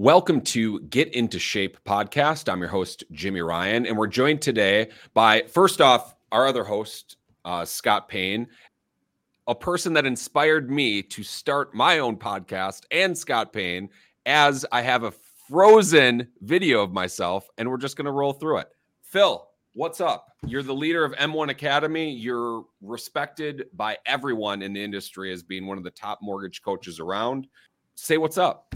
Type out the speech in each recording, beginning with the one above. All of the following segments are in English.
Welcome to Get Into Shape podcast. I'm your host, Jimi Ryan, and we're joined today by, first off, our other host, uh, Scott Payne, a person that inspired me to start my own podcast, and Scott Payne, as I have a frozen video of myself, and we're just going to roll through it. Phil, what's up? You're the leader of M1 Academy. You're respected by everyone in the industry as being one of the top mortgage coaches around. Say what's up.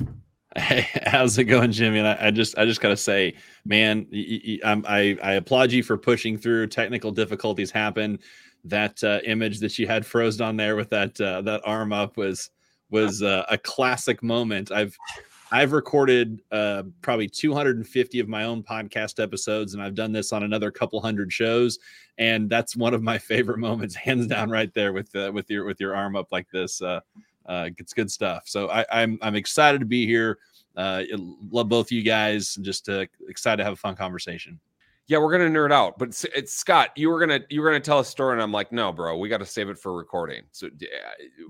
Hey, how's it going, Jimi? And I, I just, I just gotta say, man, I, I applaud you for pushing through. Technical difficulties happen. That uh, image that you had frozen on there with that uh, that arm up was was uh, a classic moment. I've I've recorded uh, probably 250 of my own podcast episodes, and I've done this on another couple hundred shows, and that's one of my favorite moments, hands down, right there with uh, with your with your arm up like this. Uh, uh, it's good stuff. So I, I'm I'm excited to be here. Uh, love both of you guys. Just uh, excited to have a fun conversation. Yeah, we're gonna nerd out, but it's, it's, Scott. You were gonna you were gonna tell a story, and I'm like, no, bro, we got to save it for recording. So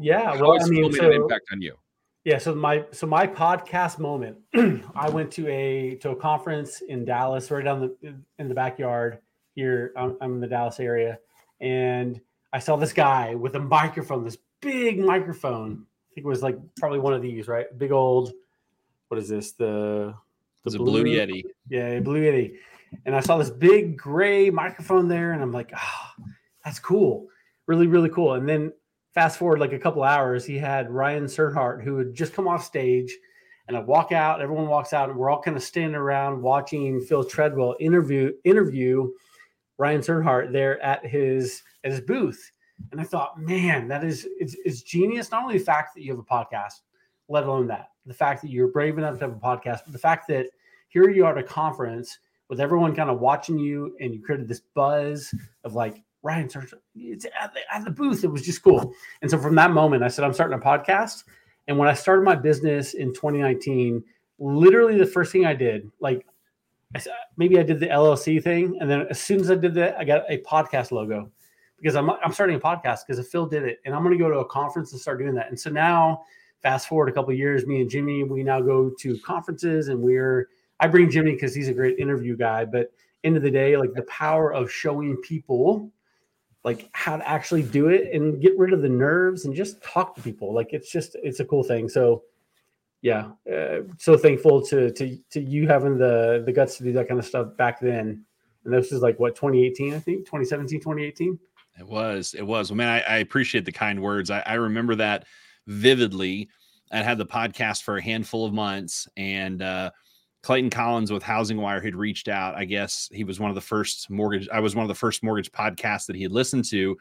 yeah, well, I mean, so, an impact on you. Yeah, so my so my podcast moment, I went to a to a conference in Dallas, right down the in the backyard here. I'm, I'm in the Dallas area, and I saw this guy with a microphone, this big microphone. I think it was like probably one of these, right? Big old, what is this? The the blue, blue, Yeti. Yeah, blue Yeti. And I saw this big gray microphone there, and I'm like, oh, that's cool, really, really cool. And then fast forward like a couple hours, he had Ryan Serhant who had just come off stage, and I walk out, everyone walks out, and we're all kind of standing around watching Phil Treadwell interview interview Ryan Serhant there at his at his booth. And I thought, man, that is it's, it's genius. Not only the fact that you have a podcast, let alone that the fact that you're brave enough to have a podcast, but the fact that here you are at a conference with everyone kind of watching you, and you created this buzz of like Ryan it's at the, at the booth. It was just cool. And so from that moment, I said, I'm starting a podcast. And when I started my business in 2019, literally the first thing I did, like I, maybe I did the LLC thing, and then as soon as I did that, I got a podcast logo because I'm I'm starting a podcast because if Phil did it, and I'm going to go to a conference and start doing that. And so now, fast forward a couple years, me and Jimi, we now go to conferences, and we're I bring Jimi because he's a great interview guy. But end of the day, like the power of showing people like how to actually do it and get rid of the nerves and just talk to people. Like it's just it's a cool thing. So yeah, uh, so thankful to to to you having the the guts to do that kind of stuff back then. And this is like what 2018, I think 2017, 2018. It was. It was. Well, man, I, I appreciate the kind words. I, I, remember that vividly. I had the podcast for a handful of months, and uh, Clayton Collins with HousingWire had reached out. I guess he was one of the first mortgage. I was one of the first mortgage podcasts that he had listened to,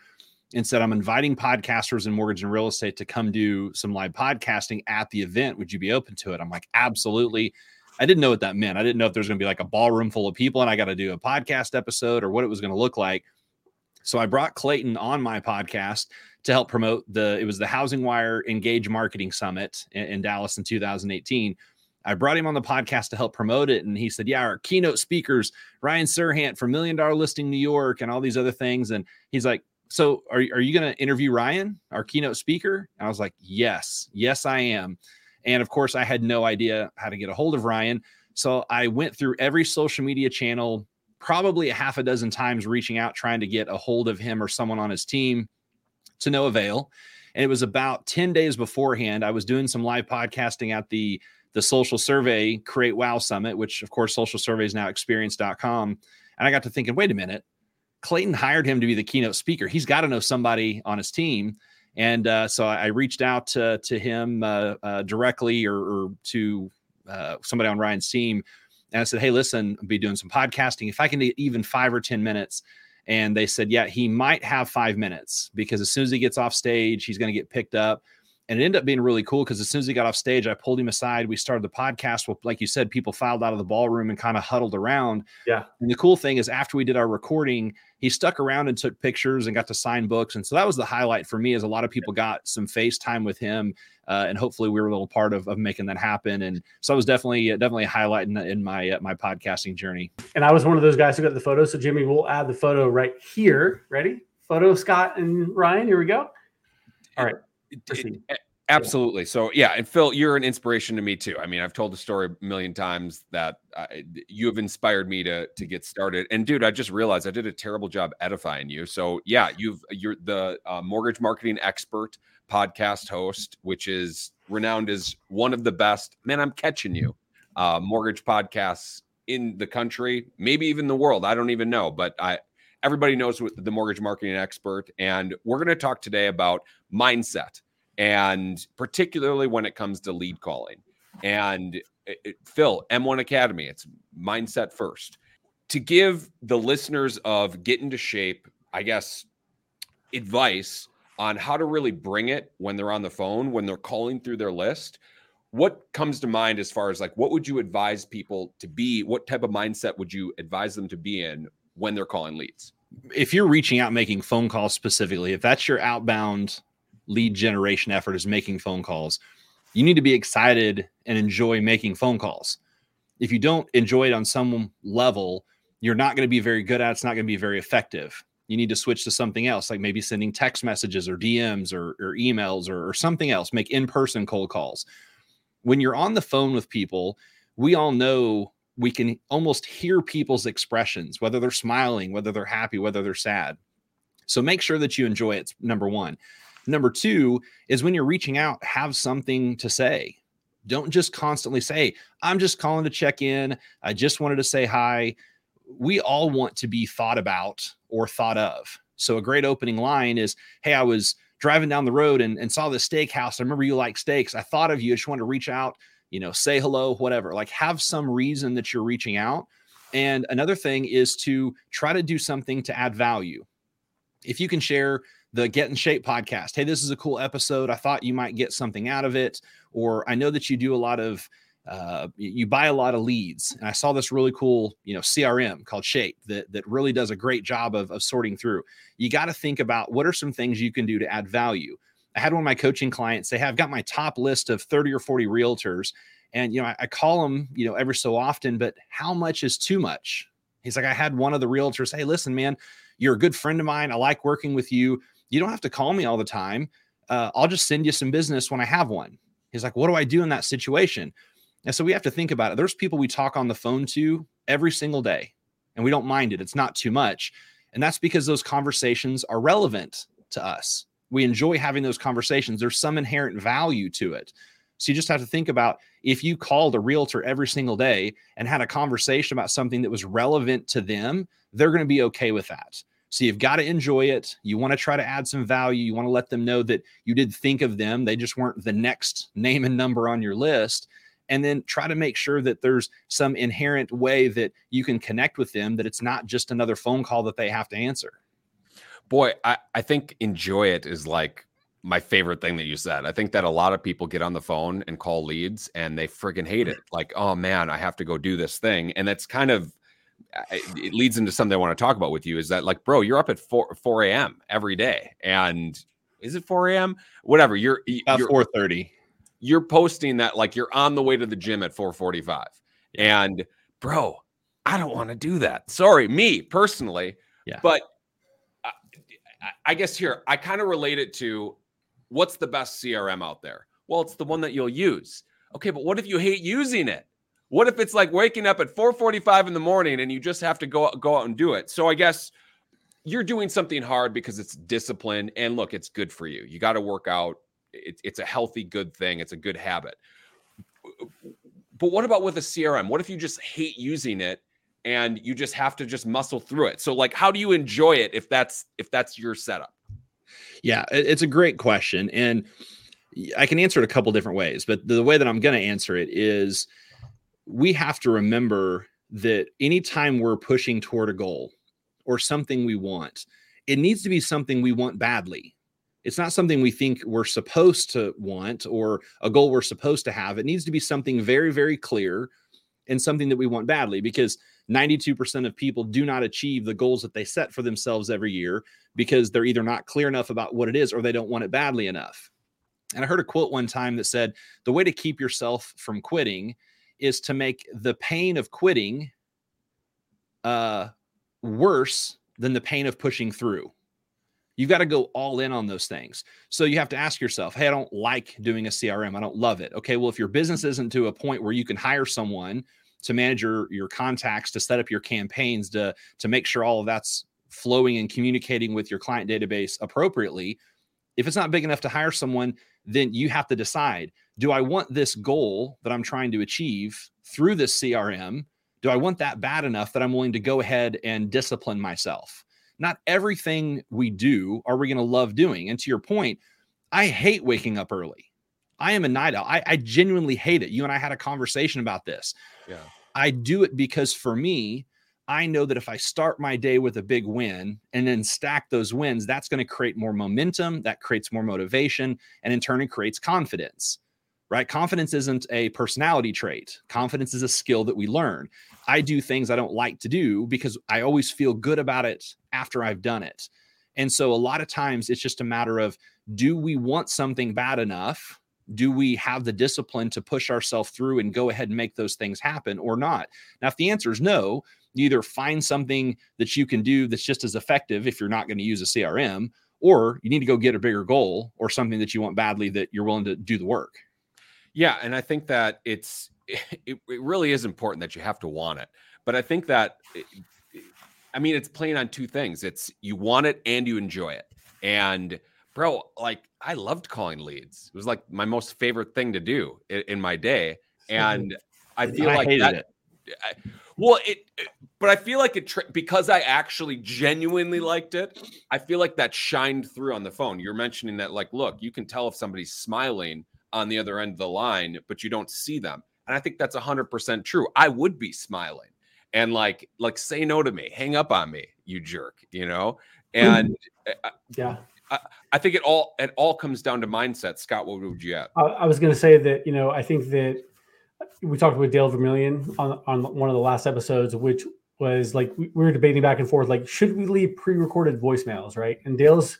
and said, "I'm inviting podcasters in mortgage and real estate to come do some live podcasting at the event. Would you be open to it?" I'm like, "Absolutely." I didn't know what that meant. I didn't know if there's going to be like a ballroom full of people and I got to do a podcast episode or what it was going to look like. So I brought Clayton on my podcast to help promote the it was the HousingWire Engage Marketing Summit in, in, Dallas in 2018. I brought him on the podcast to help promote it, and he said, "Yeah, our keynote speakers, Ryan Serhant from Million Dollar Listing New York, and all these other things." And he's like, "So, are are you going to interview Ryan, our keynote speaker?" And I was like, "Yes, yes, I am." And of course, I had no idea how to get a hold of Ryan, so I went through every social media channel probably a half a dozen times reaching out trying to get a hold of him or someone on his team to no avail. And it was about 10 days beforehand. I was doing some live podcasting at the the social survey create wow summit, which of course social survey now experience.com. And I got to thinking, wait a minute, Clayton hired him to be the keynote speaker. He's got to know somebody on his team. And uh, so I reached out to, to him uh, uh, directly or, or to uh, somebody on Ryan's team and I said, Hey, listen, I'll be doing some podcasting. If I can get even five or 10 minutes. And they said, Yeah, he might have five minutes because as soon as he gets off stage, he's going to get picked up. And it ended up being really cool because as soon as he got off stage, I pulled him aside. We started the podcast. Well, like you said, people filed out of the ballroom and kind of huddled around. Yeah. And the cool thing is, after we did our recording, he stuck around and took pictures and got to sign books. And so that was the highlight for me, as a lot of people got some FaceTime with him uh, and hopefully we were a little part of, of making that happen. And so I was definitely definitely highlighting highlight in, in my uh, my podcasting journey. And I was one of those guys who got the photo. So Jimi, we'll add the photo right here. Ready? Photo, Scott and Ryan. Here we go. All right. Absolutely. So yeah, and Phil, you're an inspiration to me too. I mean, I've told the story a million times that uh, you have inspired me to to get started. And dude, I just realized I did a terrible job edifying you. So yeah, you've you're the uh, mortgage marketing expert podcast host, which is renowned as one of the best. Man, I'm catching you. Uh, mortgage podcasts in the country, maybe even the world. I don't even know, but I everybody knows the mortgage marketing expert, and we're going to talk today about mindset and particularly when it comes to lead calling. And it, it, Phil, M1 Academy, it's mindset first. To give the listeners of Get into Shape, I guess, advice on how to really bring it when they're on the phone, when they're calling through their list, what comes to mind as far as like what would you advise people to be? What type of mindset would you advise them to be in when they're calling leads? If you're reaching out making phone calls specifically, if that's your outbound lead generation effort is making phone calls, you need to be excited and enjoy making phone calls. If you don't enjoy it on some level, you're not going to be very good at it. It's not going to be very effective. You need to switch to something else, like maybe sending text messages or DMs or, or emails or, or something else. Make in person cold calls. When you're on the phone with people, we all know we can almost hear people's expressions, whether they're smiling, whether they're happy, whether they're sad. So make sure that you enjoy it. Number one. Number two is when you're reaching out, have something to say. Don't just constantly say, I'm just calling to check in. I just wanted to say hi. We all want to be thought about or thought of. So, a great opening line is, Hey, I was driving down the road and, and saw this steakhouse. I remember you like steaks. I thought of you. I just wanted to reach out, you know, say hello, whatever. Like, have some reason that you're reaching out. And another thing is to try to do something to add value. If you can share the Get in Shape podcast. Hey, this is a cool episode. I thought you might get something out of it. Or I know that you do a lot of uh, you buy a lot of leads. And i saw this really cool you know crm called shape that that really does a great job of, of sorting through. You got to think about what are some things you can do to add value. I had one of my coaching clients say hey i've got my top list of 30 or 40 realtors. And you know I, I call them you know every so often but how much is too much? He's like i had one of the realtors hey listen man you're a good friend of mine. I like working with you. You don't have to call me all the time. Uh, I'll just send you some business when I have one. He's like, what do I do in that situation? And so we have to think about it. There's people we talk on the phone to every single day, and we don't mind it. It's not too much. And that's because those conversations are relevant to us. We enjoy having those conversations. There's some inherent value to it. So you just have to think about if you called a realtor every single day and had a conversation about something that was relevant to them, they're going to be okay with that. So you've got to enjoy it. You want to try to add some value. You want to let them know that you did think of them. They just weren't the next name and number on your list. And then try to make sure that there's some inherent way that you can connect with them, that it's not just another phone call that they have to answer. Boy, I, I think enjoy it is like my favorite thing that you said. I think that a lot of people get on the phone and call leads and they friggin' hate it. Like, oh man, I have to go do this thing. And that's kind of it leads into something I want to talk about with you is that like, bro, you're up at 4 4 a.m. every day. And is it 4 a.m.? Whatever. You're at 4:30. You're posting that like you're on the way to the gym at 4:45. And bro, I don't want to do that. Sorry, me personally. Yeah. But uh, I, I guess here I kind of relate it to what's the best CRM out there? Well, it's the one that you'll use. Okay, but what if you hate using it? What if it's like waking up at 4:45 in the morning and you just have to go go out and do it? So I guess you're doing something hard because it's discipline and look, it's good for you. You got to work out. It, it's a healthy, good thing. It's a good habit. But what about with a CRM? What if you just hate using it and you just have to just muscle through it? So like, how do you enjoy it if that's if that's your setup? Yeah, it's a great question, and I can answer it a couple different ways. But the way that I'm going to answer it is we have to remember that anytime we're pushing toward a goal or something we want, it needs to be something we want badly. It's not something we think we're supposed to want or a goal we're supposed to have. It needs to be something very, very clear and something that we want badly because 92% of people do not achieve the goals that they set for themselves every year because they're either not clear enough about what it is or they don't want it badly enough. And I heard a quote one time that said, The way to keep yourself from quitting is to make the pain of quitting uh, worse than the pain of pushing through. You've got to go all in on those things. So you have to ask yourself, hey, I don't like doing a CRM. I don't love it. Okay, well, if your business isn't to a point where you can hire someone to manage your your contacts, to set up your campaigns, to to make sure all of that's flowing and communicating with your client database appropriately, if it's not big enough to hire someone, then you have to decide, do I want this goal that I'm trying to achieve through this CRM? Do I want that bad enough that I'm willing to go ahead and discipline myself? Not everything we do are we going to love doing. And to your point, I hate waking up early. I am a night owl. I, I genuinely hate it. You and I had a conversation about this. Yeah. I do it because for me, I know that if I start my day with a big win and then stack those wins, that's going to create more momentum. That creates more motivation. And in turn, it creates confidence, right? Confidence isn't a personality trait, confidence is a skill that we learn. I do things I don't like to do because I always feel good about it after I've done it. And so a lot of times it's just a matter of do we want something bad enough do we have the discipline to push ourselves through and go ahead and make those things happen or not? Now, if the answer is no, you either find something that you can do that's just as effective if you're not going to use a CRM, or you need to go get a bigger goal or something that you want badly that you're willing to do the work. Yeah, and I think that it's it, it really is important that you have to want it. But I think that I mean it's playing on two things. It's you want it and you enjoy it. And bro, like I loved calling leads. It was like my most favorite thing to do in, in my day. And I feel I like that. It. I, well, it, it, but I feel like it because I actually genuinely liked it. I feel like that shined through on the phone. You're mentioning that, like, look, you can tell if somebody's smiling on the other end of the line, but you don't see them. And I think that's 100% true. I would be smiling and like, like, say no to me, hang up on me, you jerk, you know? And mm-hmm. yeah, I, I, think it all it all comes down to mindset. Scott, what would you add? I, I was going to say that you know I think that we talked with Dale Vermillion on on one of the last episodes, which was like we, we were debating back and forth, like should we leave pre-recorded voicemails, right? And Dale's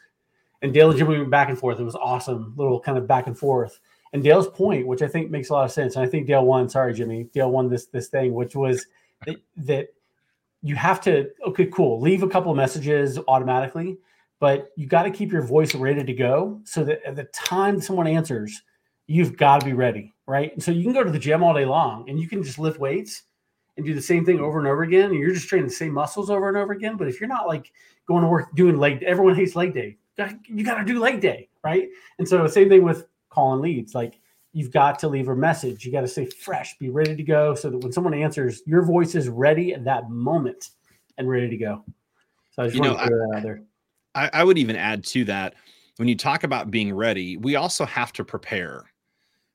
and Dale and Jimi went back and forth. It was awesome, little kind of back and forth. And Dale's point, which I think makes a lot of sense, and I think Dale won. Sorry, Jimi, Dale won this this thing, which was that, that you have to okay, cool, leave a couple of messages automatically, but you got to keep your voice ready to go so that at the time someone answers, you've got to be ready, right? And so you can go to the gym all day long and you can just lift weights and do the same thing over and over again. And you're just training the same muscles over and over again. But if you're not like going to work doing leg, everyone hates leg day. You got to do leg day, right? And so same thing with calling leads. Like you've got to leave a message. You got to stay fresh, be ready to go, so that when someone answers, your voice is ready at that moment and ready to go. So I just want to throw that out there. I, I would even add to that when you talk about being ready, we also have to prepare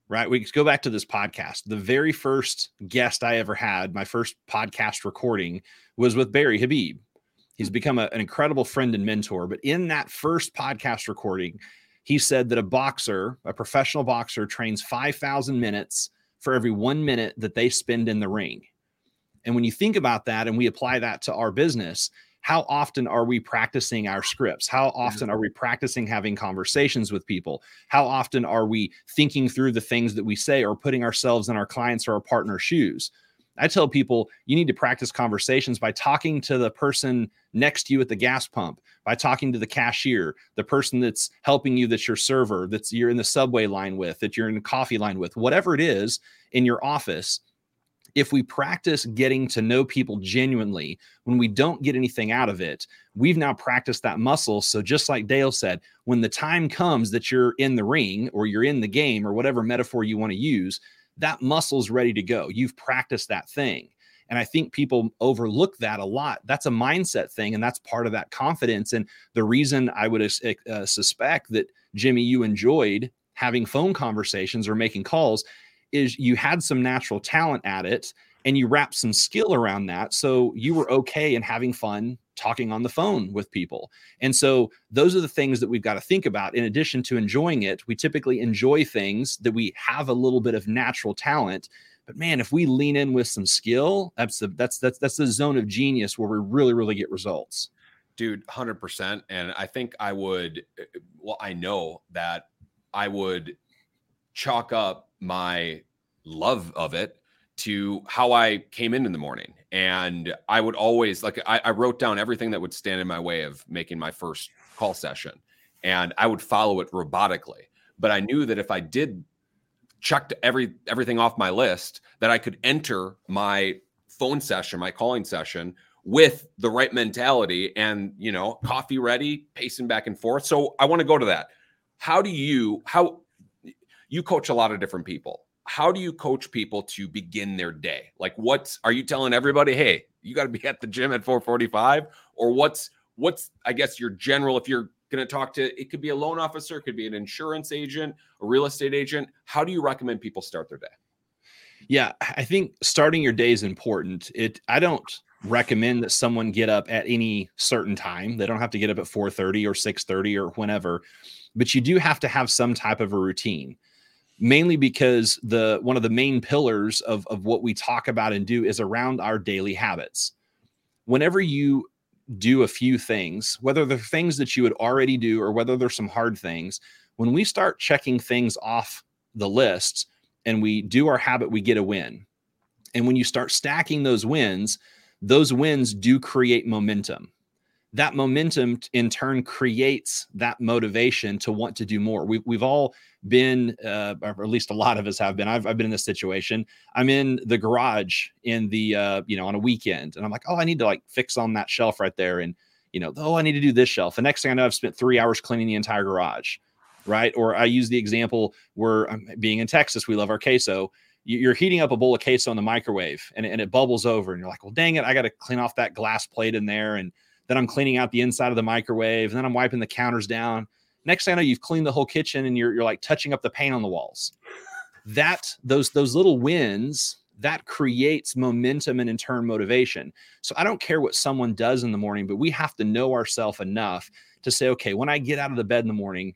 right? We go back to this podcast. The very first guest I ever had, my first podcast recording, was with Barry Habib. He's become a, an incredible friend and mentor. But in that first podcast recording, he said that a boxer, a professional boxer, trains 5,000 minutes for every one minute that they spend in the ring. And when you think about that and we apply that to our business, how often are we practicing our scripts? How often are we practicing having conversations with people? How often are we thinking through the things that we say or putting ourselves in our clients or our partner's shoes? I tell people you need to practice conversations by talking to the person next to you at the gas pump, by talking to the cashier, the person that's helping you, that's your server, that's you're in the subway line with, that you're in the coffee line with, whatever it is in your office if we practice getting to know people genuinely, when we don't get anything out of it, we've now practiced that muscle. So, just like Dale said, when the time comes that you're in the ring or you're in the game or whatever metaphor you want to use, that muscle's ready to go. You've practiced that thing. And I think people overlook that a lot. That's a mindset thing, and that's part of that confidence. And the reason I would uh, suspect that Jimi, you enjoyed having phone conversations or making calls is you had some natural talent at it and you wrapped some skill around that. So you were okay in having fun talking on the phone with people. And so those are the things that we've got to think about. In addition to enjoying it, we typically enjoy things that we have a little bit of natural talent. But man, if we lean in with some skill, that's the that's that's that's the zone of genius where we really, really get results. Dude, 100%. And I think I would, eh, well, I know that I would chalk up my love of it to how I came in in the morning. And I would always like, I, I, wrote down everything that would stand in my way of making my first call session and I would follow it robotically. But I knew that if I did checked every everything off my list, that I could enter my phone session, my calling session with the right mentality and you know coffee ready pacing back and forth so i want to go to that how do you how you coach a lot of different people how do you coach people to begin their day? Like what's are you telling everybody hey you got to be at the gym at 445 or what's what's i guess your general if you're going to talk to it could be a loan officer it could be an insurance agent a real estate agent. How do you recommend people start their day? Yeah i think starting your day is important. It i don't recommend that someone get up at any certain time. They don't have to get up at 4.30 or 6.30 or whenever but you do have to have some type of a routine mainly because the one of the main pillars of, of what we talk about and do is around our daily habits. Whenever you do a few things whether they're things that you would already do or whether there's some hard things when we start checking things off the lists and we do our habit we get a win. And when you start stacking those wins those wins do create momentum that momentum in turn creates that motivation to want to do more. We, we've all been, uh, or at least a lot of us have been. I've, I've been in this situation. I'm in the garage in the, uh, you know, on a weekend, and I'm like, oh, I need to like fix on that shelf right there, and you know, oh, I need to do this shelf. The next thing I know, I've spent three hours cleaning the entire garage, right? Or I use the example where I'm being in Texas, we love our queso. You're heating up a bowl of queso in the microwave, and, and it bubbles over, and you're like, well, dang it, I got to clean off that glass plate in there, and then I'm cleaning out the inside of the microwave. And then I'm wiping the counters down. Next thing I know, you've cleaned the whole kitchen and you're, you're like touching up the paint on the walls. That those those little wins that creates momentum and in turn motivation. So I don't care what someone does in the morning, but we have to know ourselves enough to say, okay, when I get out of the bed in the morning,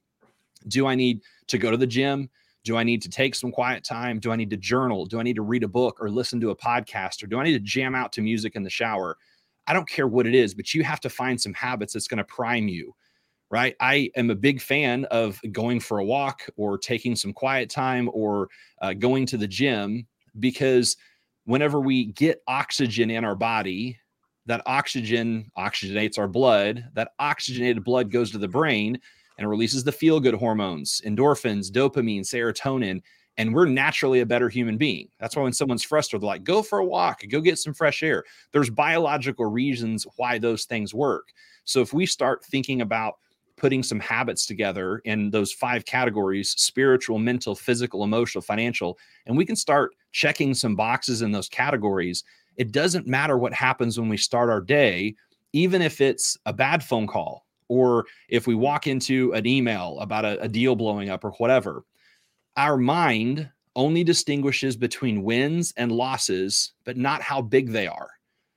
do I need to go to the gym? Do I need to take some quiet time? Do I need to journal? Do I need to read a book or listen to a podcast? Or do I need to jam out to music in the shower? I don't care what it is, but you have to find some habits that's going to prime you. Right. I am a big fan of going for a walk or taking some quiet time or uh, going to the gym because whenever we get oxygen in our body, that oxygen oxygenates our blood. That oxygenated blood goes to the brain and releases the feel good hormones, endorphins, dopamine, serotonin and we're naturally a better human being. That's why when someone's frustrated, like, go for a walk, go get some fresh air. There's biological reasons why those things work. So if we start thinking about putting some habits together in those five categories spiritual, mental, physical, emotional, financial and we can start checking some boxes in those categories. It doesn't matter what happens when we start our day, even if it's a bad phone call or if we walk into an email about a, a deal blowing up or whatever our mind only distinguishes between wins and losses, but not how big they are.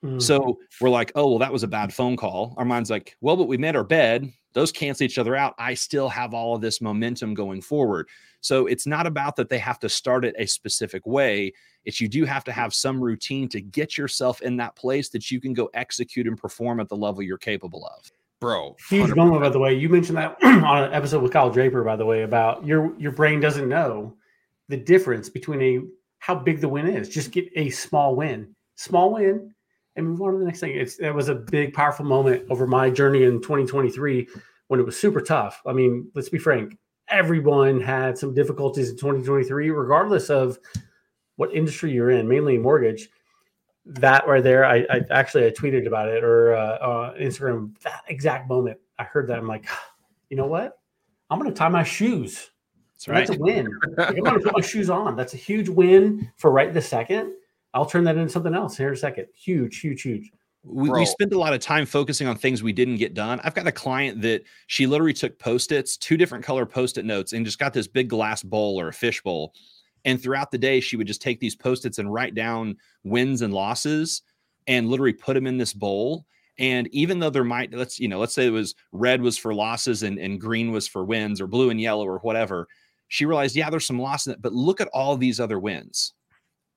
Mm. So we're like, oh, well, that was a bad phone call. Our mind's like, well, but we made our bed. Those cancel each other out. I still have all of this momentum going forward. So it's not about that they have to start it a specific way. It's you do have to have some routine to get yourself in that place that you can go execute and perform at the level you're capable of bro. Huge 100%. moment, by the way. You mentioned that on an episode with Kyle Draper, by the way, about your your brain doesn't know the difference between a how big the win is. Just get a small win, small win, and move on to the next thing. It's that was a big, powerful moment over my journey in 2023 when it was super tough. I mean, let's be frank. Everyone had some difficulties in 2023, regardless of what industry you're in, mainly mortgage that right there, I, I actually I tweeted about it or uh, uh, Instagram that exact moment. I heard that I'm like, you know what? I'm going to tie my shoes. That's right. That's a win. like, I'm going to put my shoes on. That's a huge win for right this second. I'll turn that into something else here in a second. Huge, huge, huge. We, we spent a lot of time focusing on things we didn't get done. I've got a client that she literally took post-its, two different color post-it notes, and just got this big glass bowl or a fish bowl and throughout the day, she would just take these post-its and write down wins and losses and literally put them in this bowl. And even though there might, let's, you know, let's say it was red was for losses and, and green was for wins or blue and yellow or whatever. She realized, yeah, there's some loss in it, but look at all these other wins.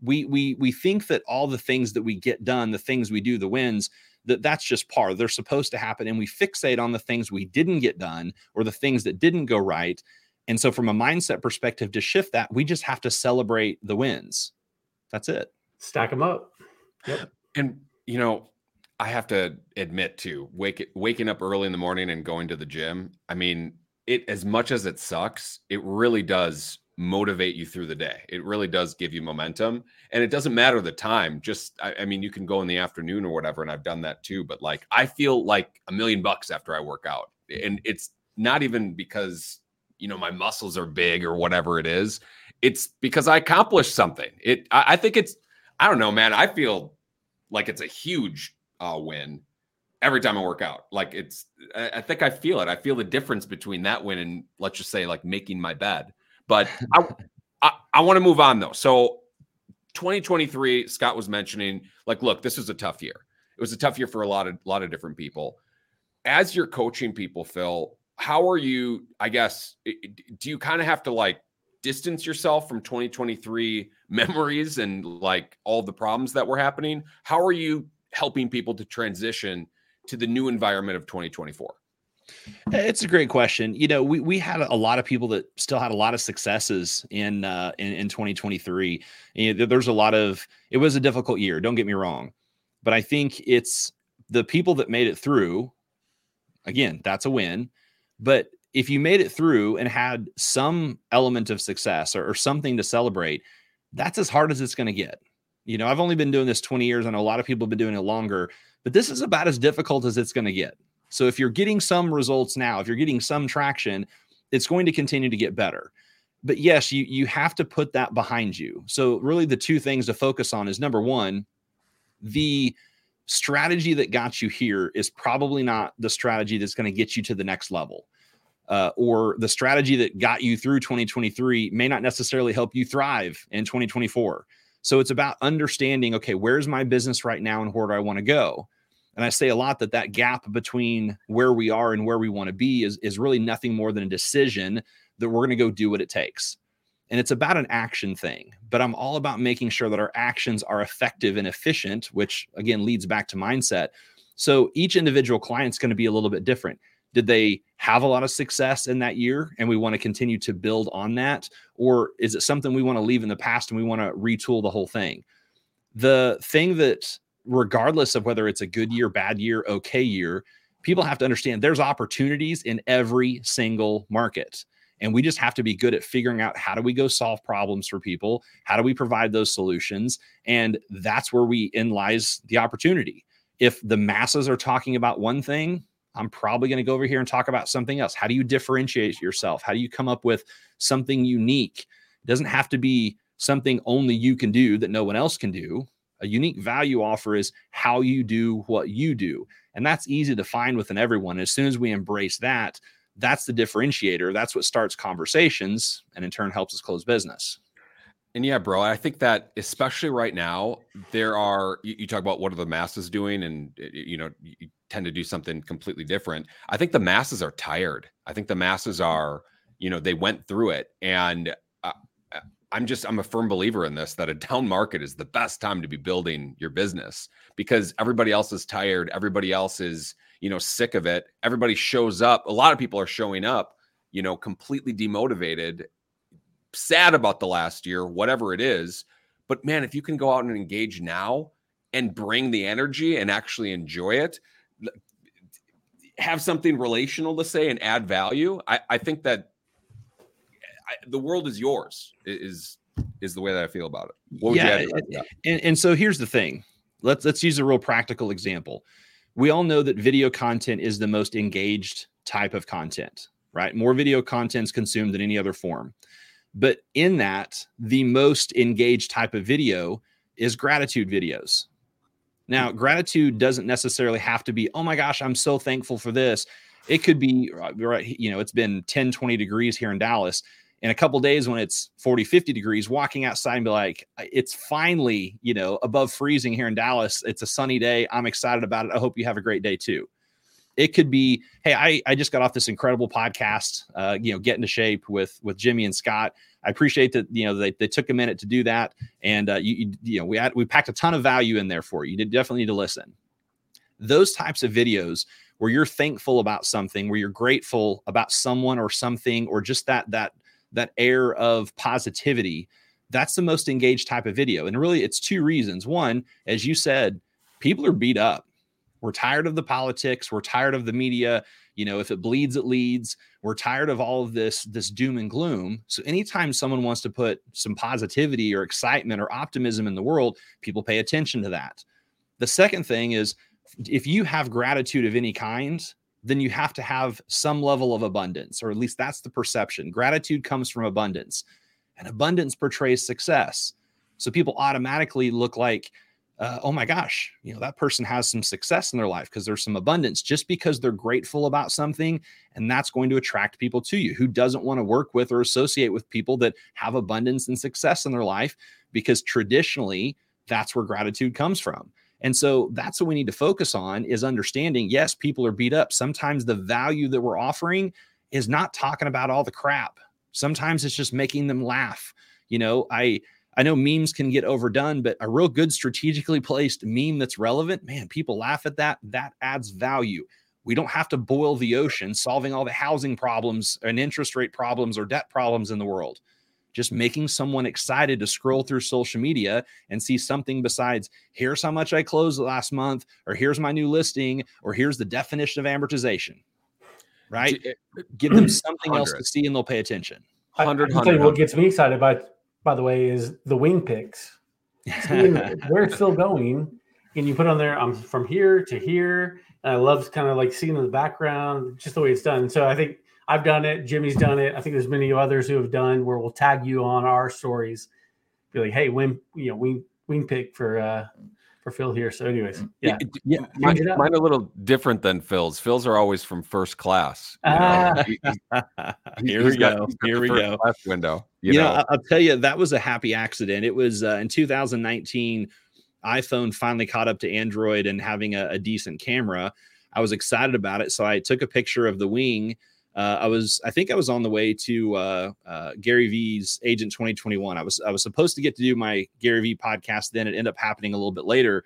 We we we think that all the things that we get done, the things we do, the wins, that that's just par. They're supposed to happen. And we fixate on the things we didn't get done or the things that didn't go right. And so, from a mindset perspective, to shift that, we just have to celebrate the wins. That's it. Stack them up. Yep. And, you know, I have to admit to wake waking up early in the morning and going to the gym. I mean, it as much as it sucks, it really does motivate you through the day. It really does give you momentum. And it doesn't matter the time. Just, I, I, mean, you can go in the afternoon or whatever. And I've done that too. But like, I feel like a million bucks after I work out. And it's not even because, you know, my muscles are big or whatever it is. It's because I accomplished something. It, I, I think it's, I don't know, man. I feel like it's a huge uh, win every time I work out. Like it's, I, I think I feel it. I feel the difference between that win and let's just say like making my bed but I, I, I want to move on though. So 2023, Scott was mentioning, like, look, this was a tough year. It was a tough year for a lot of a lot of different people. As you're coaching people, Phil, how are you? I guess do you kind of have to like distance yourself from 2023 memories and like all the problems that were happening? How are you helping people to transition to the new environment of 2024? It's a great question. You know, we we had a lot of people that still had a lot of successes in uh, in, in 2023. You know, there's a lot of. It was a difficult year. Don't get me wrong, but I think it's the people that made it through. Again, that's a win. But if you made it through and had some element of success or, or something to celebrate, that's as hard as it's going to get. You know, I've only been doing this 20 years. I know a lot of people have been doing it longer, but this is about as difficult as it's going to get. So if you're getting some results now, if you're getting some traction, it's going to continue to get better. But yes, you you have to put that behind you. So really the two things to focus on is number 1, the strategy that got you here is probably not the strategy that's going to get you to the next level. Uh, or the strategy that got you through 2023 may not necessarily help you thrive in 2024. So it's about understanding okay, where's my business right now and where do I want to go? And I say a lot that that gap between where we are and where we want to be is, is really nothing more than a decision that we're going to go do what it takes. And it's about an action thing, but I'm all about making sure that our actions are effective and efficient, which again leads back to mindset. So each individual client's going to be a little bit different. Did they have a lot of success in that year and we want to continue to build on that? Or is it something we want to leave in the past and we want to retool the whole thing? The thing that regardless of whether it's a good year, bad year, okay year, people have to understand there's opportunities in every single market. And we just have to be good at figuring out how do we go solve problems for people? How do we provide those solutions? And that's where we in lies the opportunity. If the masses are talking about one thing, I'm probably going to go over here and talk about something else. How do you differentiate yourself? How do you come up with something unique? It doesn't have to be something only you can do that no one else can do. A unique value offer is how you do what you do. And that's easy to find within everyone. As soon as we embrace that, that's the differentiator. That's what starts conversations and in turn helps us close business. And yeah, bro, I think that especially right now, there are you, you, talk about what are the masses doing, and uh, you know, you tend to do something completely different. I think the masses are tired. I think the masses are, you know, they went through it, and uh, uh, I'm just I'm a firm believer in this that a down market is the best time to be building your business because everybody else is tired, everybody else is, you know, sick of it. Everybody shows up. A lot of people are showing up, you know, completely demotivated, sad about the last year, whatever it is. But man, if you can go out and engage now and bring the energy and actually enjoy it, have something relational to say and add value, I, I think that I, the world is yours. Is is the way that I feel about it. What would yeah, you add and, and so here's the thing. Let's let's use a real practical example. We all know that video content is the most engaged type of content, right? More video content is consumed than any other form. But in that, the most engaged type of video is gratitude videos. Now, gratitude doesn't necessarily have to be, oh my gosh, I'm so thankful for this. It could be, uh, right, you know, it's been 10, 20 degrees here in Dallas in a couple days when it's 40 50 degrees walking outside and be like it's finally you know above freezing here in dallas. It's a sunny day. I'm excited about it. I hope you have a great day too. It could be hey i, I just got off this incredible podcast uh, you know get into shape with with jimi and scott. I appreciate that you know they, they took a minute to do that. And uh, you, you, you know we had we packed a ton of value in there for you. You definitely need to listen. Those types of videos where you're thankful about something where you're grateful about someone or something or just that that that air of positivity, that's the most engaged type of video. And really, it's two reasons. One, as you said, people are beat up. We're tired of the politics. We're tired of the media. You know, if it bleeds, it leads. We're tired of all of this this doom and gloom. So anytime someone wants to put some positivity or excitement or optimism in the world, people pay attention to that. The second thing is if you have gratitude of any kind, then you have to have some level of abundance, or at least that's the perception. Gratitude comes from abundance, and abundance portrays success. So people automatically look like uh, oh my gosh, you know, that person has some success in their life because there's some abundance just because they're grateful about something. And that's going to attract people to you who doesn't want to work with or associate with people that have abundance and success in their life because traditionally that's where gratitude comes from. And so that's what we need to focus on is understanding yes, people are beat up. Sometimes the value that we're offering is not talking about all the crap. Sometimes it's just making them laugh. You know, I I know memes can get overdone, but a real good strategically placed meme that's relevant, man, people laugh at that. That adds value. We don't have to boil the ocean solving all the housing problems and interest rate problems or debt problems in the world. Just making someone excited to scroll through social media and see something besides here's how much I closed last month, or here's my new listing, or here's the definition of amortization. Right? Give them something 100. else to see and they'll pay attention. 100, I, I tell you what gets me excited about by the way, is the wing pics. where it's still going, and you put on there, I'm from here to here. And I love kind of like seeing the background, just the way it's done. So I think I've done it. Jimi's done it. I think there's many others who have done where we'll tag you on our stories. Be like, hey, wing, you know, wing, wing pic for uh for Phil here. So, anyways, yeah, yeah, mine, mine a little different than Phil's. Phil's are always from first class. Ah. He, here we go. Here we go. Window. You, you know, know, I'll tell you that was a happy accident. It was uh, in 2019. iPhone finally caught up to Android and having a, a decent camera. I was excited about it, so I took a picture of the wing uh, I was, I think I was on the way to uh, uh, Gary V's Agent 2021. I was, I was supposed to get to do my Gary V podcast. Then it ended up happening a little bit later,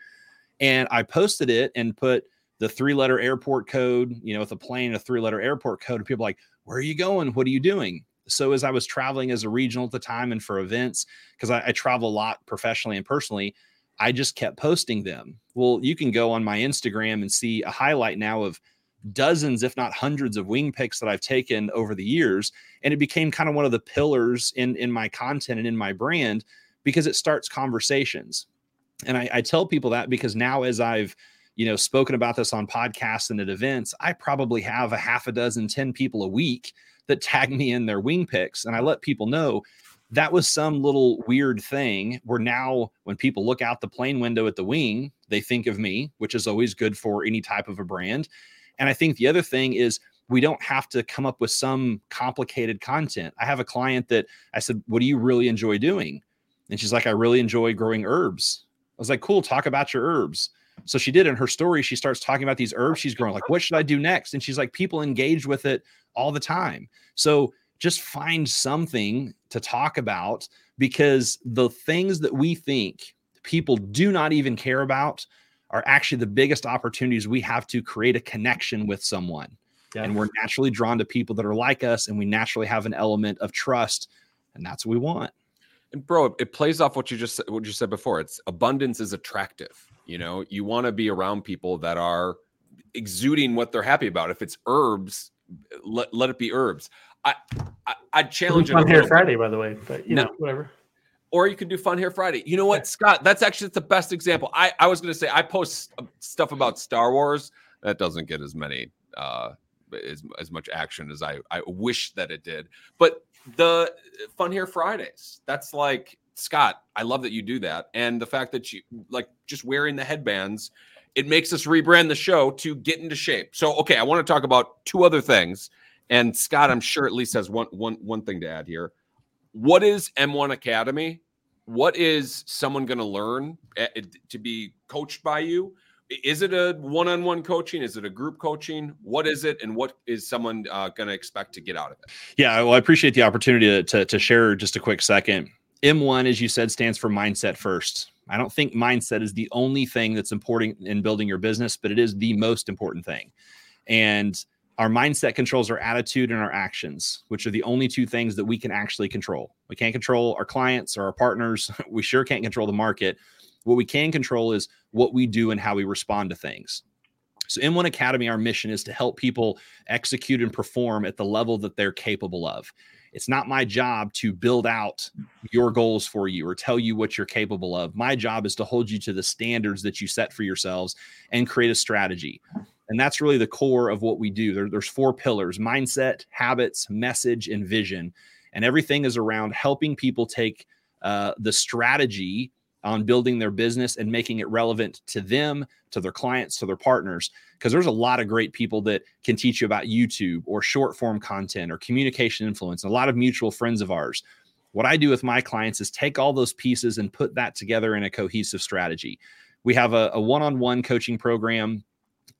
and I posted it and put the three-letter airport code, you know, with a plane, a three-letter airport code. And people like, "Where are you going? What are you doing?" So as I was traveling as a regional at the time and for events, because I, I travel a lot professionally and personally, I just kept posting them. Well, you can go on my Instagram and see a highlight now of dozens, if not hundreds, of wing pics that I've taken over the years. And it became kind of one of the pillars in, in my content and in my brand because it starts conversations. And I, I tell people that because now, as I've you know spoken about this on podcasts and at events, I probably have a half a dozen, 10 people a week that tag me in their wing pics. And I let people know that was some little weird thing where now when people look out the plane window at the wing, they think of me, which is always good for any type of a brand. And I think the other thing is we don't have to come up with some complicated content. I have a client that I said, What do you really enjoy doing? And she's like, I really enjoy growing herbs. I was like, Cool, talk about your herbs. So she did in her story, she starts talking about these herbs she's growing. Like, what should I do next? And she's like, people engage with it all the time. So just find something to talk about because the things that we think people do not even care about are actually the biggest opportunities we have to create a connection with someone. Yeah. And we're naturally drawn to people that are like us, and we naturally have an element of trust, and that's what we want. And bro, it plays off what you just what you said before. It's abundance is attractive. You know, you want to be around people that are exuding what they're happy about. If it's herbs, let, let it be herbs. I I, I challenge it. Hair Friday, by the way, but you no, know, whatever or you can do Fun Hair Friday. You know what, Scott? That's actually the best example. I, I was going to say I post stuff about Star Wars that doesn't get as many uh, as, as much action as I, I wish that it did. But the Fun Hair Fridays, that's like Scott. I love that you do that, and the fact that you like just wearing the headbands. It makes us rebrand the show to get into shape. So, okay, I want to talk about two other things. And Scott, I'm sure at least has one one one thing to add here what is M1 Academy? What is someone going to learn eh, to be coached by you? Is it a one-on-one coaching? Is it a group coaching? What is it, and what is someone uh, going to expect to get out of it? Yeah, well, I appreciate the opportunity to, to, to share just a quick second. M1, as you said, stands for mindset first. I don't think mindset is the only thing that's important in building your business, but it is the most important thing. And our mindset controls our attitude and our actions, which are the only two things that we can actually control. We can't control our clients or our partners. We sure can't control the market. What we can control is what we do and how we respond to things. So, M1 Academy, our mission is to help people execute and perform at the level that they're capable of. It's not my job to build out your goals for you or tell you what you're capable of. My job is to hold you to the standards that you set for yourselves and create a strategy. And that's really the core of what we do. There, there's four pillars mindset, habits, message, and vision. And everything is around helping people take uh, the strategy on building their business and making it relevant to them, to their clients, to their partners. Because there's a lot of great people that can teach you about YouTube or short form content or communication influence, and a lot of mutual friends of ours. What I do with my clients is take all those pieces and put that together in a cohesive strategy. We have a one on one coaching program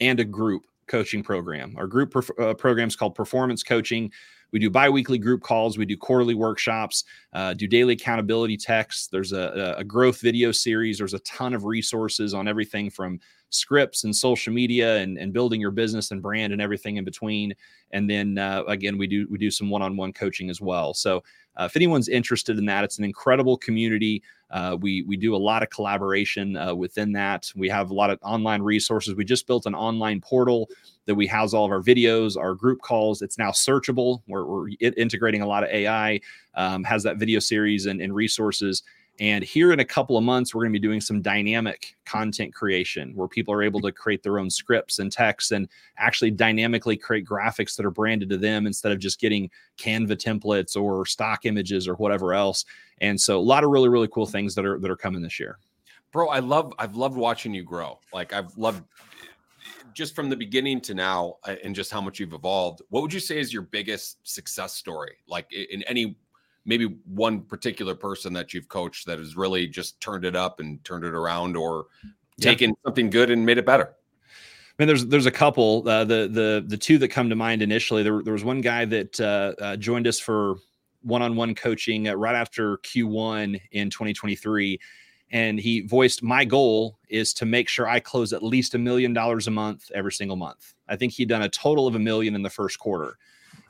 and a group coaching program. Our group uh, program is called Performance Coaching. We do biweekly group calls. We do quarterly workshops, uh, do daily accountability texts. There's a, a growth video series. There's a ton of resources on everything from scripts and social media and, and building your business and brand and everything in between. And then uh, again, we do we do some one-on-one coaching as well. So uh, if anyone's interested in that, it's an incredible community. Uh, we we do a lot of collaboration uh, within that. We have a lot of online resources. We just built an online portal that we house all of our videos, our group calls. It's now searchable. We're, we're integrating a lot of AI. Um, has that video series and, and resources. And here in a couple of months, we're going to be doing some dynamic content creation where people are able to create their own scripts and texts and actually dynamically create graphics that are branded to them instead of just getting Canva templates or stock images or whatever else. And so a lot of really, really cool things that are that are coming this year. Bro, I love I've loved watching you grow. Like I've loved just from the beginning to now uh, and just how much you've evolved. What would you say is your biggest success story? Like in any maybe one particular person that you've coached that has really just turned it up and turned it around or yeah. taken something good and made it better? I mean, there's there's a couple. Uh, the the the two that come to mind initially. There, there was one guy that uh, uh, joined us for one-on-one coaching uh, right after Q1 in 2023, and he voiced my goal is to make sure I close at least a million dollars a month every single month. I think he'd done a total of a million in the first quarter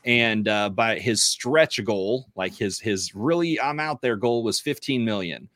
and uh, by his stretch goal, like his his really I'm out there goal was 15 million.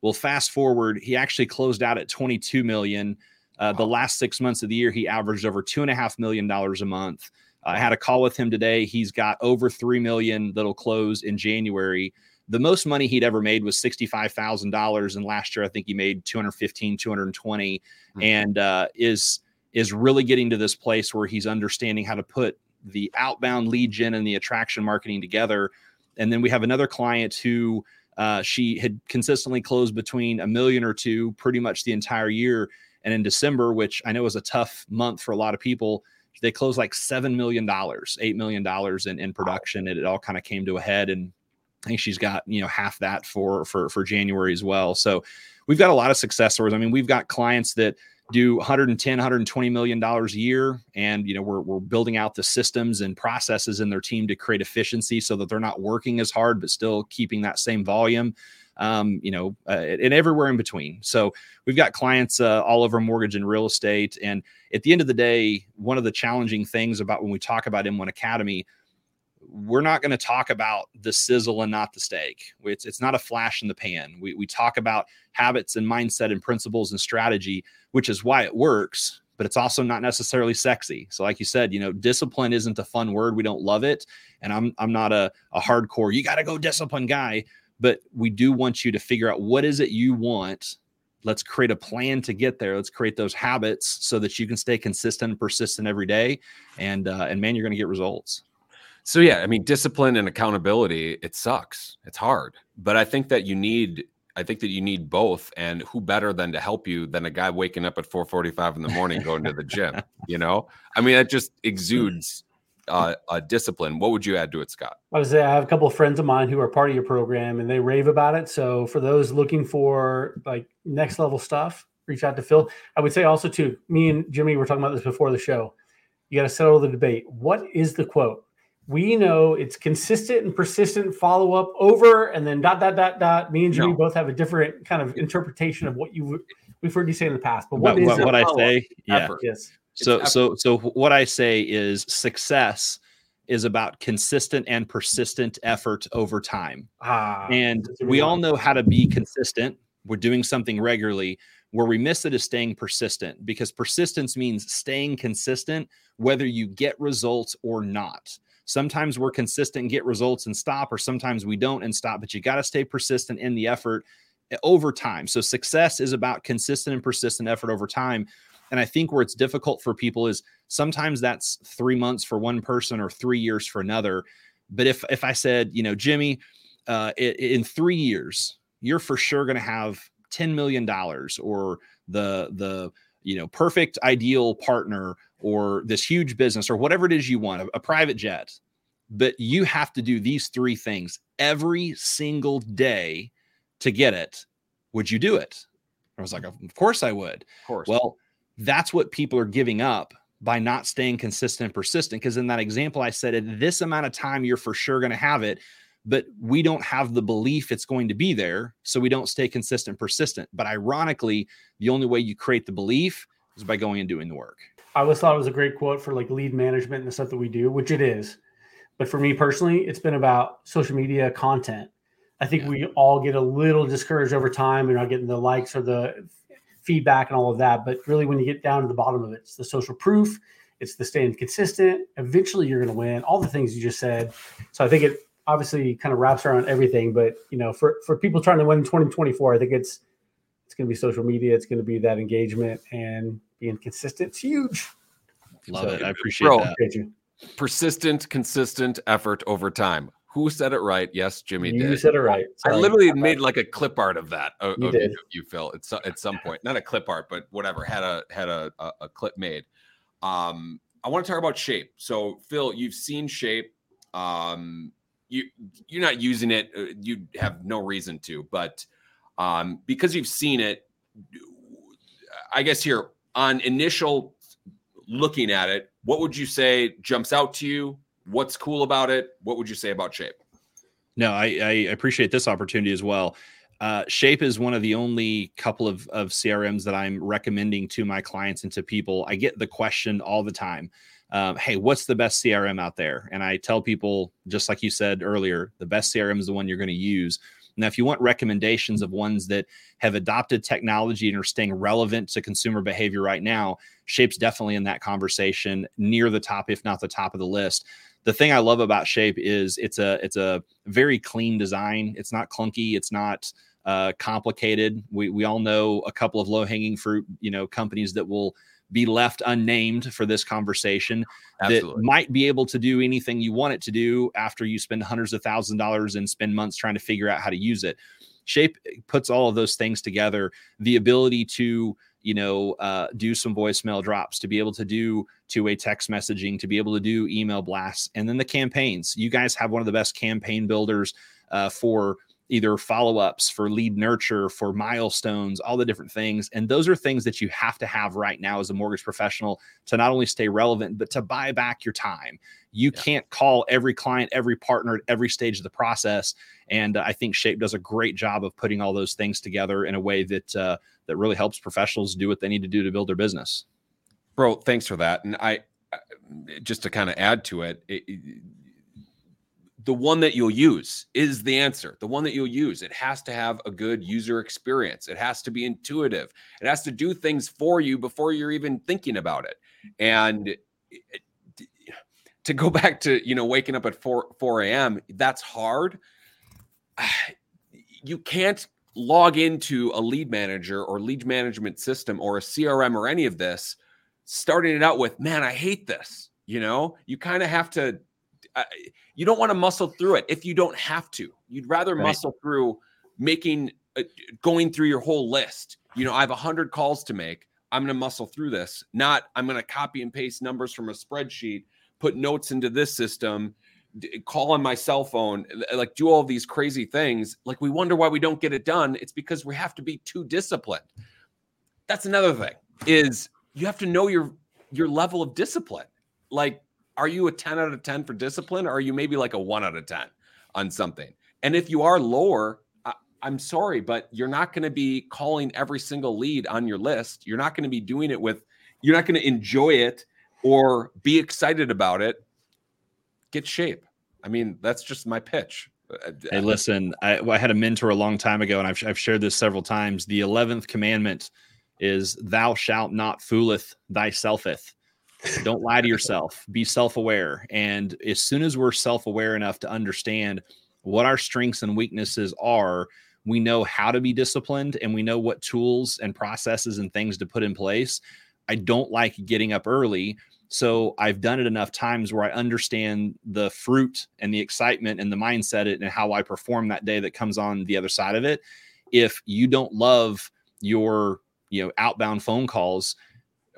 Well, fast forward, he actually closed out at 22 million. Uh, the last six months of the year, he averaged over two and a half million dollars a month. I had a call with him today. He's got over three million that'll close in January. The most money he'd ever made was sixty-five thousand dollars, and last year I think he made 215, 220, mm-hmm. and uh, is is really getting to this place where he's understanding how to put the outbound lead gen and the attraction marketing together. And then we have another client who uh, she had consistently closed between a million or two pretty much the entire year. And in December, which I know is a tough month for a lot of people, they closed like $7 million, $8 million in, in production. And it all kind of came to a head. And I think she's got, you know, half that for, for, for January as well. So we've got a lot of success stories. I mean, we've got clients that do 110 120 million dollars a year. And you know we're, we're building out the systems and processes in their team to create efficiency so that they're not working as hard but still keeping that same volume um, you know uh, and everywhere in between. So we've got clients uh, all over mortgage and real estate. And at the end of the day one of the challenging things about when we talk about m1 academy we're not going to talk about the sizzle and not the steak. It's, it's not a flash in the pan. We, we talk about habits and mindset and principles and strategy, which is why it works, but it's also not necessarily sexy. So, like you said, you know, discipline isn't a fun word. We don't love it. And I'm, I'm not a, a hardcore, you got to go discipline guy, but we do want you to figure out what is it you want. Let's create a plan to get there. Let's create those habits so that you can stay consistent and persistent every day. And, uh, and man, you're going to get results. So yeah, I mean, discipline and accountability, it sucks. It's hard. But I think that you need I think that you need both. And who better than to help you than a guy waking up at 445 in the morning going to the gym, you know? I mean, that just exudes uh, a discipline. What would you add to it, Scott? I would say I have a couple of friends of mine who are part of your program and they rave about it. So for those looking for like next level stuff, reach out to Phil. I would say also too, me and Jimi were talking about this before the show. You got to settle the debate. What is the quote? We know it's consistent and persistent follow up over and then dot dot dot dot. Me and Jimi no. both have a different kind of interpretation of what you we've heard you say in the past. But what, what, what I say, yeah. Effort. Yes. So so so what I say is success is about consistent and persistent effort over time. Ah, and we all know how to be consistent. We're doing something regularly, Where we miss it is staying persistent because persistence means staying consistent, whether you get results or not. Sometimes we're consistent and get results and stop, or sometimes we don't and stop, but you got to stay persistent in the effort eh, over time. So success is about consistent and persistent effort over time. And I think where it's difficult for people is sometimes that's three months for one person or three years for another. But if if I said, you know, Jimi, uh, in three years, you're for sure going to have ten million dollars or the the you know perfect ideal partner or this huge business or whatever it is you want, a, a private jet. But you have to do these three things every single day to get it. Would you do it? I was like, of course I would. Of course. Well, that's what people are giving up by not staying consistent and persistent. Because in that example, I said at this amount of time, you're for sure going to have it, but we don't have the belief it's going to be there. So we don't stay consistent, persistent. But ironically, the only way you create the belief is by going and doing the work. I always thought it was a great quote for like lead management and the stuff that we do, which it is. But for me personally, it's been about social media content. I think yeah. we all get a little discouraged over time. and are not getting the likes or the feedback and all of that. But really, when you get down to the bottom of it, it's the social proof, it's the staying consistent. Eventually, you're going to win. All the things you just said. So I think it obviously kind of wraps around everything. But you know, for for people trying to win in 2024, I think it's it's going to be social media. It's going to be that engagement and being consistent. It's huge. Love so, it. I appreciate bro, that. Persistent, consistent effort over time. Who said it right? Yes, Jimi you did. You said it right. Sorry. I literally made like a clip art of that. Of, you did. You, Phil, at, at some point. Not a clip art, but whatever. Had a had a, a, a clip made. Um, I want to talk about shape. So, Phil, you've seen shape. Um, you you're not using it. Uh, you have no reason to, but um, because you've seen it, I guess here on initial looking at it, what would you say jumps out to you? what's cool about it? What would you say about Shape? No, I, I appreciate this opportunity as well. Uh, Shape is one of the only couple of, of CRMs that I'm recommending to my clients and to people. I get the question all the time um, Hey, what's the best CRM out there? And I tell people, just like you said earlier, the best CRM is the one you're going to use. Now, if you want recommendations of ones that have adopted technology and are staying relevant to consumer behavior right now, Shape's definitely in that conversation near the top, if not the top of the list the thing I love about Shape is it's a it's a very clean design. It's not clunky. It's not uh, complicated. We we all know a couple of low hanging fruit, you know, companies that will be left unnamed for this conversation Absolutely. that might be able to do anything you want it to do after you spend hundreds of thousands of dollars and spend months trying to figure out how to use it. Shape puts all of those things together. The ability to you know, uh, do some voicemail drops, to be able to do two way text messaging, to be able to do email blasts, and then the campaigns. You guys have one of the best campaign builders uh, for either follow ups, for lead nurture, for milestones, all the different things. And those are things that you have to have right now as a mortgage professional to not only stay relevant, but to buy back your time. You yeah. can't call every client, every partner at every stage of the process. And uh, I think Shape does a great job of putting all those things together in a way that uh, that really helps professionals do what they need to do to build their business. Bro, thanks for that. And I just to kind of add to it, it the one that you'll use is the answer. The one that you'll use. It has to have a good user experience. It has to be intuitive. It has to do things for you before you're even thinking about it. And to go back to you know waking up at 4 4 a.m. That's hard. You can't log into a lead manager or lead management system or a CRM or any of this, starting it out with, man, I hate this. You know, you kind of have to, you don't want to muscle through it if you don't have to. You'd rather right. muscle through making, uh, going through your whole list. You know, I have a hundred calls to make. I'm going to muscle through this. Not, I'm going to copy and paste numbers from a spreadsheet, put notes into this system, call on my cell phone, like do all these crazy things. Like we wonder why we don't get it done. It's because we have to be too disciplined. That's another thing is you have to know your your level of discipline. Like, are you a 10 out of 10 for discipline? Or are you maybe like a one out of 10 on something? And if you are lower, I'm sorry, but you're not going to be calling every single lead on your list. You're not going to be doing it with, you're not going to enjoy it or be excited about it get shape. I mean, that's just my pitch. Uh, hey, listen, I, I, had a mentor a long time ago, and I've, I've shared this several times. The 11th commandment is thou shalt not fooleth thyselfeth. Don't lie to yourself. Be self-aware. And as soon as we're self-aware enough to understand what our strengths and weaknesses are, we know how to be disciplined and we know what tools and processes and things to put in place. I don't like getting up early. So I've done it enough times where I understand the fruit and the excitement and the mindset and how I perform that day that comes on the other side of it. If you don't love your, you know, outbound phone calls,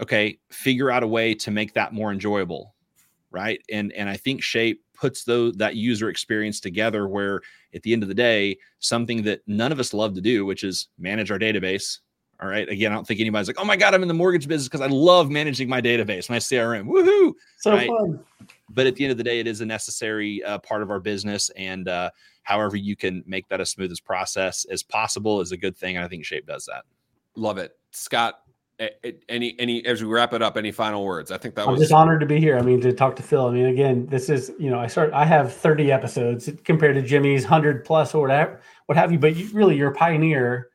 okay, figure out a way to make that more enjoyable. Right. And and I think shape puts those that user experience together where at the end of the day, something that none of us love to do, which is manage our database, all right. Again, I don't think anybody's like, oh my God, I'm in the mortgage business because I love managing my database, my CRM. Woohoo. So right? fun. But at the end of the day, it is a necessary uh, part of our business. And uh, however you can make that as smooth as process as possible is a good thing. And I think Shape does that. Love it. Scott, any any as we wrap it up any final words i think that i'm was just honored to be here i mean to talk to phil i mean again this is you know i start i have 30 episodes compared to jimi's 100 plus or whatever what have you but you, really you're a pioneer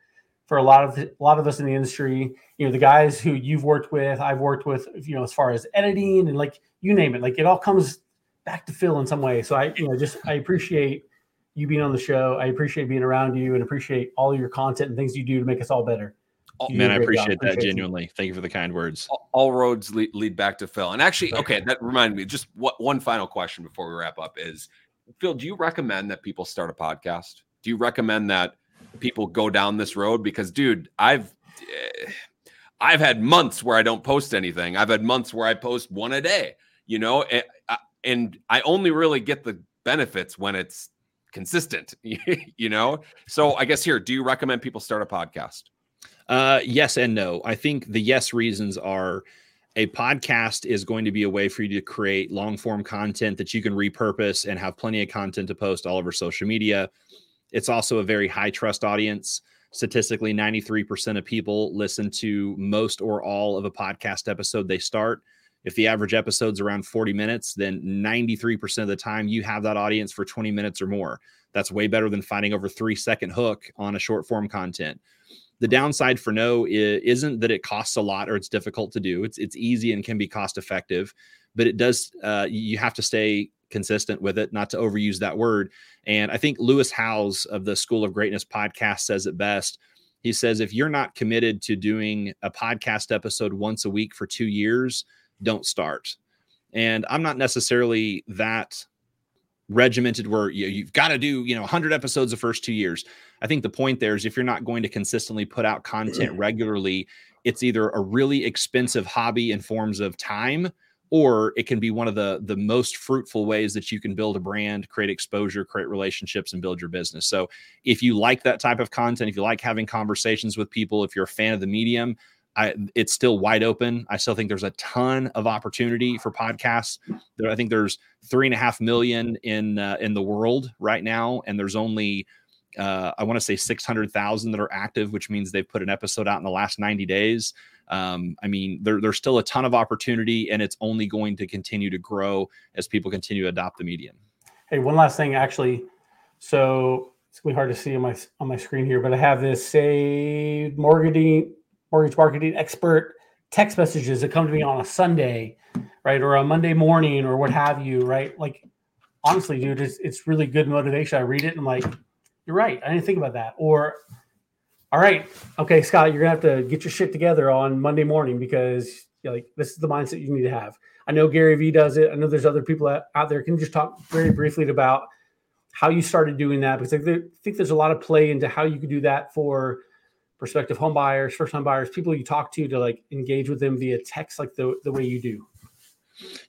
for a lot of a lot of us in the industry. You know, the guys who you've worked with, I've worked with. You know, as far as editing and like you name it, like it all comes back to Phil in some way. So I, you know, just I appreciate you being on the show. I appreciate being around you and appreciate all your content and things you do to make us all better. You Man, I appreciate, appreciate that genuinely. You. Thank you for the kind words. All, all roads lead, lead, back to Phil. And actually, okay, that reminded me. Just what one final question before we wrap up is, Phil, do you recommend that people start a podcast? Do you recommend that people go down this road because dude i've eh, i've had months where i don't post anything i've had months where i post one a day you know and, and i only really get the benefits when it's consistent you know so i guess here do you recommend people start a podcast uh yes and no i think the yes reasons are a podcast is going to be a way for you to create long form content that you can repurpose and have plenty of content to post all over social media it's also a very high trust audience. Statistically, 93% of people listen to most or all of a podcast episode they start. If the average episode's around 40 minutes, then 93% of the time you have that audience for 20 minutes or more. That's way better than finding over three second hook on a short form content. The downside for no isn't that it costs a lot or it's difficult to do. It's it's easy and can be cost effective, but it does. Uh, you have to stay consistent with it, not to overuse that word. And I think Lewis Howes of the School of Greatness podcast says it best. He says, if you're not committed to doing a podcast episode once a week for two years, don't start. And I'm not necessarily that regimented where you, have got to do, you know, 100 episodes the first two years. I think the point there is if you're not going to consistently put out content regularly, it's either a really expensive hobby in forms of time or it can be one of the the most fruitful ways that you can build a brand create exposure create relationships and build your business so if you like that type of content if you like having conversations with people if you're a fan of the medium I, it's still wide open. I still think there's a ton of opportunity for podcasts. There, I think there's three and a half million in uh, in the world right now, and there's only uh, I want to say six hundred thousand that are active, which means they've put an episode out in the last ninety days. Um, I mean, there, there's still a ton of opportunity, and it's only going to continue to grow as people continue to adopt the medium. Hey, one last thing, actually. So it's gonna be hard to see on my on my screen here, but I have this say mortgaging mortgage marketing expert text messages that come to me on a Sunday, right, or a Monday morning, or what have you, right? Like, honestly, dude, it's it's really good motivation. I read it and I'm like, you're right. I didn't think about that. Or all right, okay, Scott, you're gonna have to get your shit together on Monday morning because like this is the mindset you need to have. I know Gary Vee does it. I know there's other people out there. Can you just talk very briefly about how you started doing that? Because I think there's a lot of play into how you could do that for prospective home buyers, first time buyers, people you talk to to like engage with them via text, like the, the way you do.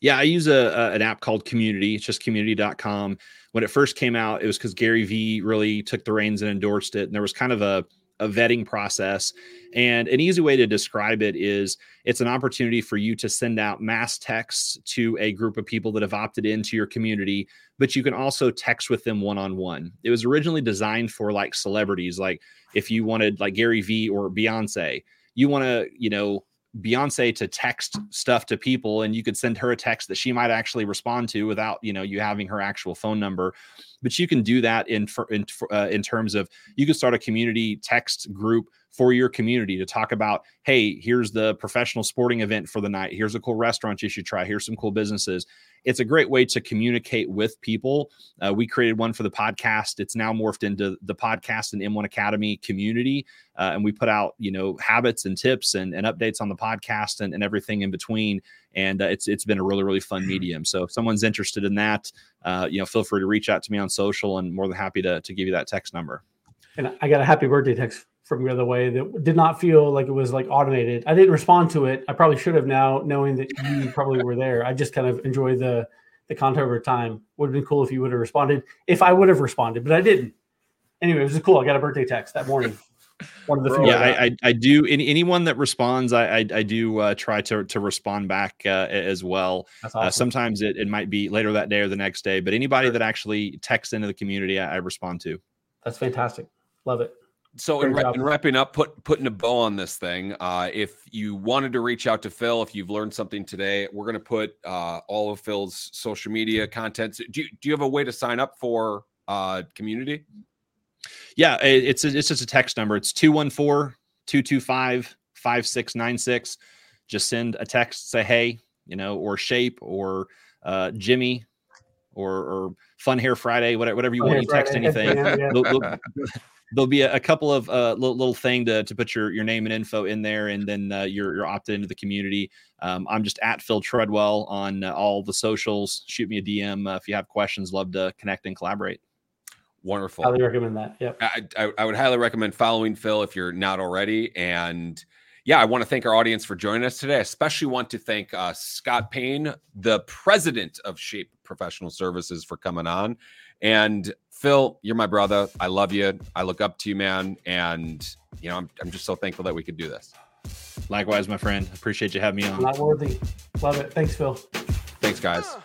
Yeah, I use a, a, an app called Community. It's just community.com. When it first came out, it was because Gary Vee really took the reins and endorsed it. And there was kind of a a vetting process. And an easy way to describe it is it's an opportunity for you to send out mass texts to a group of people that have opted into your community, but you can also text with them one on one. It was originally designed for like celebrities, like if you wanted like Gary Vee or Beyonce, you want to, you know, Beyonce to text stuff to people and you could send her a text that she might actually respond to without, you know, you having her actual phone number. But you can do that in for, in uh, in terms of you can start a community text group for your community to talk about, hey, here's the professional sporting event for the night. Here's a cool restaurant you should try. Here's some cool businesses. It's a great way to communicate with people. Uh, we created one for the podcast. It's now morphed into the podcast and M1 Academy community. Uh, and we put out, you know, habits and tips and, and updates on the podcast and, and everything in between. And uh, it's it's been a really, really fun medium. So if someone's interested in that, uh, you know, feel free to reach out to me on social and more than happy to, to give you that text number. And I got a happy birthday text from the other way that did not feel like it was like automated. I didn't respond to it. I probably should have now, knowing that you probably were there. I just kind of enjoy the the content over time. Would have been cool if you would have responded. If I would have responded, but I didn't. Anyway, it was cool. I got a birthday text that morning. One of the few. Yeah, I, I, I, do. Any, anyone that responds, I I, I do uh, try to to respond back uh, as well. Uh, awesome. Uh, sometimes it, it might be later that day or the next day, but anybody that actually texts into the community, I, I respond to. That's fantastic. Love it so in, in, wrapping up put putting a bow on this thing uh, if you wanted to reach out to phil if you've learned something today we're going to put uh, all of phil's social media contents. do you, do you have a way to sign up for uh, community yeah it's a, it's just a text number it's 214-225-5696 just send a text say hey you know or shape or uh, jimi or, or fun hair friday whatever, whatever you fun want you text Friday. anything yeah, yeah there'll be a, a couple of uh, little, little thing to, to put your, your name and info in there, and then uh, you're, you're opted into the community. Um, I'm just at Phil Treadwell on uh, all the socials. Shoot me a DM uh, if you have questions. Love to connect and collaborate. Wonderful. Highly recommend that. Yep. I, I, I would highly recommend following Phil if you're not already. And yeah, I want to thank our audience for joining us today. I especially want to thank uh, Scott Payne, the president of Shape Professional Services, for coming on. And Phil, you're my brother. I love you. I look up to you, man. And, you know, I'm, I'm just so thankful that we could do this. Likewise, my friend. Appreciate you having me on. Not worthy. Love it. Thanks, Phil. Thanks, guys.